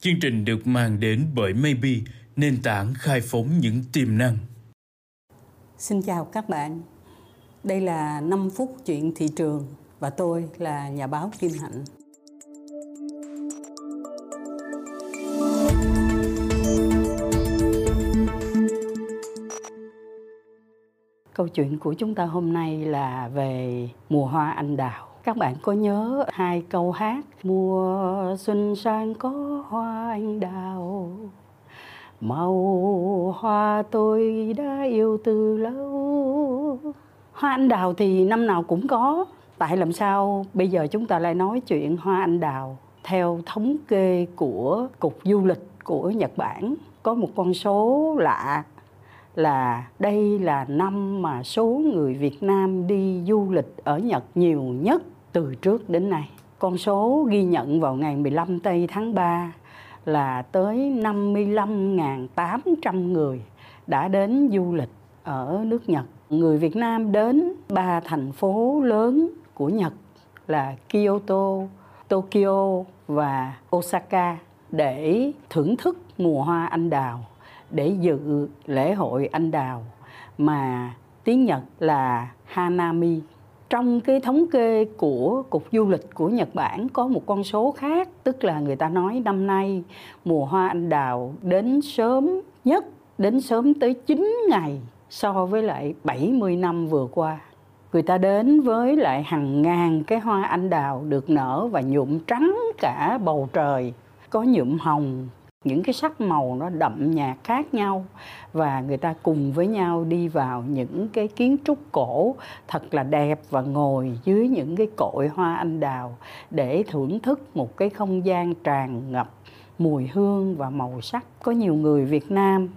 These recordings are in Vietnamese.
Chương trình được mang đến bởi Maybe, nền tảng khai phóng những tiềm năng. Xin chào các bạn. Đây là 5 phút chuyện thị trường và tôi là nhà báo Kim Hạnh. Câu chuyện của chúng ta hôm nay là về mùa hoa anh đào. Các bạn có nhớ hai câu hát, Mùa xuân sang có hoa anh đào. Màu hoa tôi đã yêu từ lâu. Hoa anh đào thì năm nào cũng có. Tại làm sao bây giờ chúng ta lại nói chuyện hoa anh đào Theo thống kê của Cục Du lịch của Nhật Bản? Có một con số lạ là đây là năm mà số người Việt Nam đi du lịch ở Nhật nhiều nhất từ trước đến nay. Con số ghi nhận vào ngày 15 tây tháng 3 là tới 55.800 người đã đến du lịch ở nước Nhật. Người Việt Nam đến ba thành phố lớn của Nhật là Kyoto, Tokyo và Osaka để thưởng thức mùa hoa anh đào, để dự lễ hội anh đào mà tiếng Nhật là Hanami trong cái thống kê của cục du lịch của Nhật Bản có một con số khác tức là người ta nói năm nay mùa hoa anh đào đến sớm nhất đến sớm tới 9 ngày so với lại 70 năm vừa qua. Người ta đến với lại hàng ngàn cái hoa anh đào được nở và nhuộm trắng cả bầu trời. Có nhuộm hồng, những cái sắc màu nó đậm nhạt khác nhau và người ta cùng với nhau đi vào những cái kiến trúc cổ thật là đẹp và ngồi dưới những cái cội hoa anh đào để thưởng thức một cái không gian tràn ngập mùi hương và màu sắc. Có nhiều người Việt Nam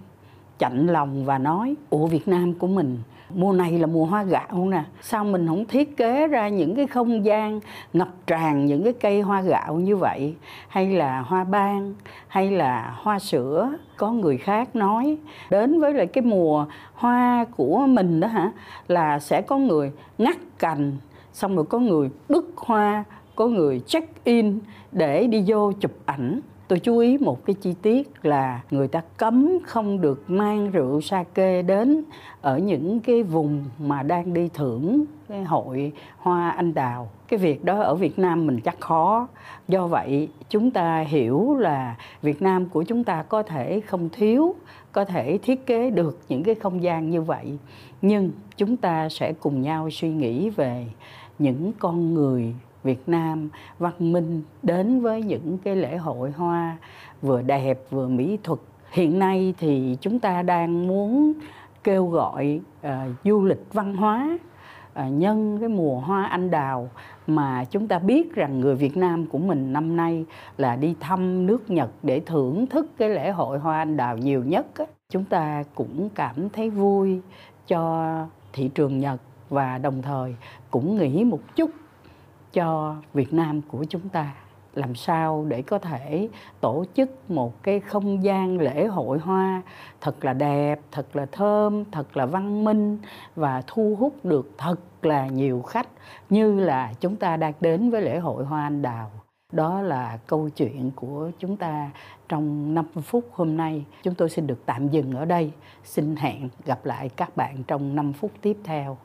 chạnh lòng và nói, ủa, Việt Nam của mình, mùa này là mùa hoa gạo nè, sao mình không thiết kế ra những cái không gian ngập tràn những cái cây hoa gạo như vậy? Hay là hoa ban, hay là hoa sữa? Có người khác nói, đến với lại cái mùa hoa của mình đó hả, là sẽ có người ngắt cành, xong rồi có người bứt hoa, có người check in để đi vô chụp ảnh tôi chú ý một cái chi tiết là người ta cấm không được mang rượu sake đến ở những cái vùng mà đang đi thưởng cái hội hoa anh đào. Cái việc đó ở Việt Nam mình chắc khó. Do vậy, chúng ta hiểu là Việt Nam của chúng ta có thể không thiếu, có thể thiết kế được những cái không gian như vậy. Nhưng chúng ta sẽ cùng nhau suy nghĩ về những con người Việt Nam văn minh đến với những cái lễ hội hoa vừa đẹp vừa mỹ thuật. Hiện nay thì chúng ta đang muốn kêu gọi uh, du lịch văn hóa uh, nhân cái mùa hoa anh đào mà chúng ta biết rằng người Việt Nam của mình năm nay là đi thăm nước Nhật để thưởng thức cái lễ hội hoa anh đào nhiều nhất á. chúng ta cũng cảm thấy vui cho thị trường Nhật và đồng thời cũng nghĩ một chút cho Việt Nam của chúng ta làm sao để có thể tổ chức một cái không gian lễ hội hoa thật là đẹp, thật là thơm, thật là văn minh và thu hút được thật là nhiều khách như là chúng ta đang đến với lễ hội hoa anh đào. Đó là câu chuyện của chúng ta trong 5 phút hôm nay. Chúng tôi xin được tạm dừng ở đây. Xin hẹn gặp lại các bạn trong 5 phút tiếp theo.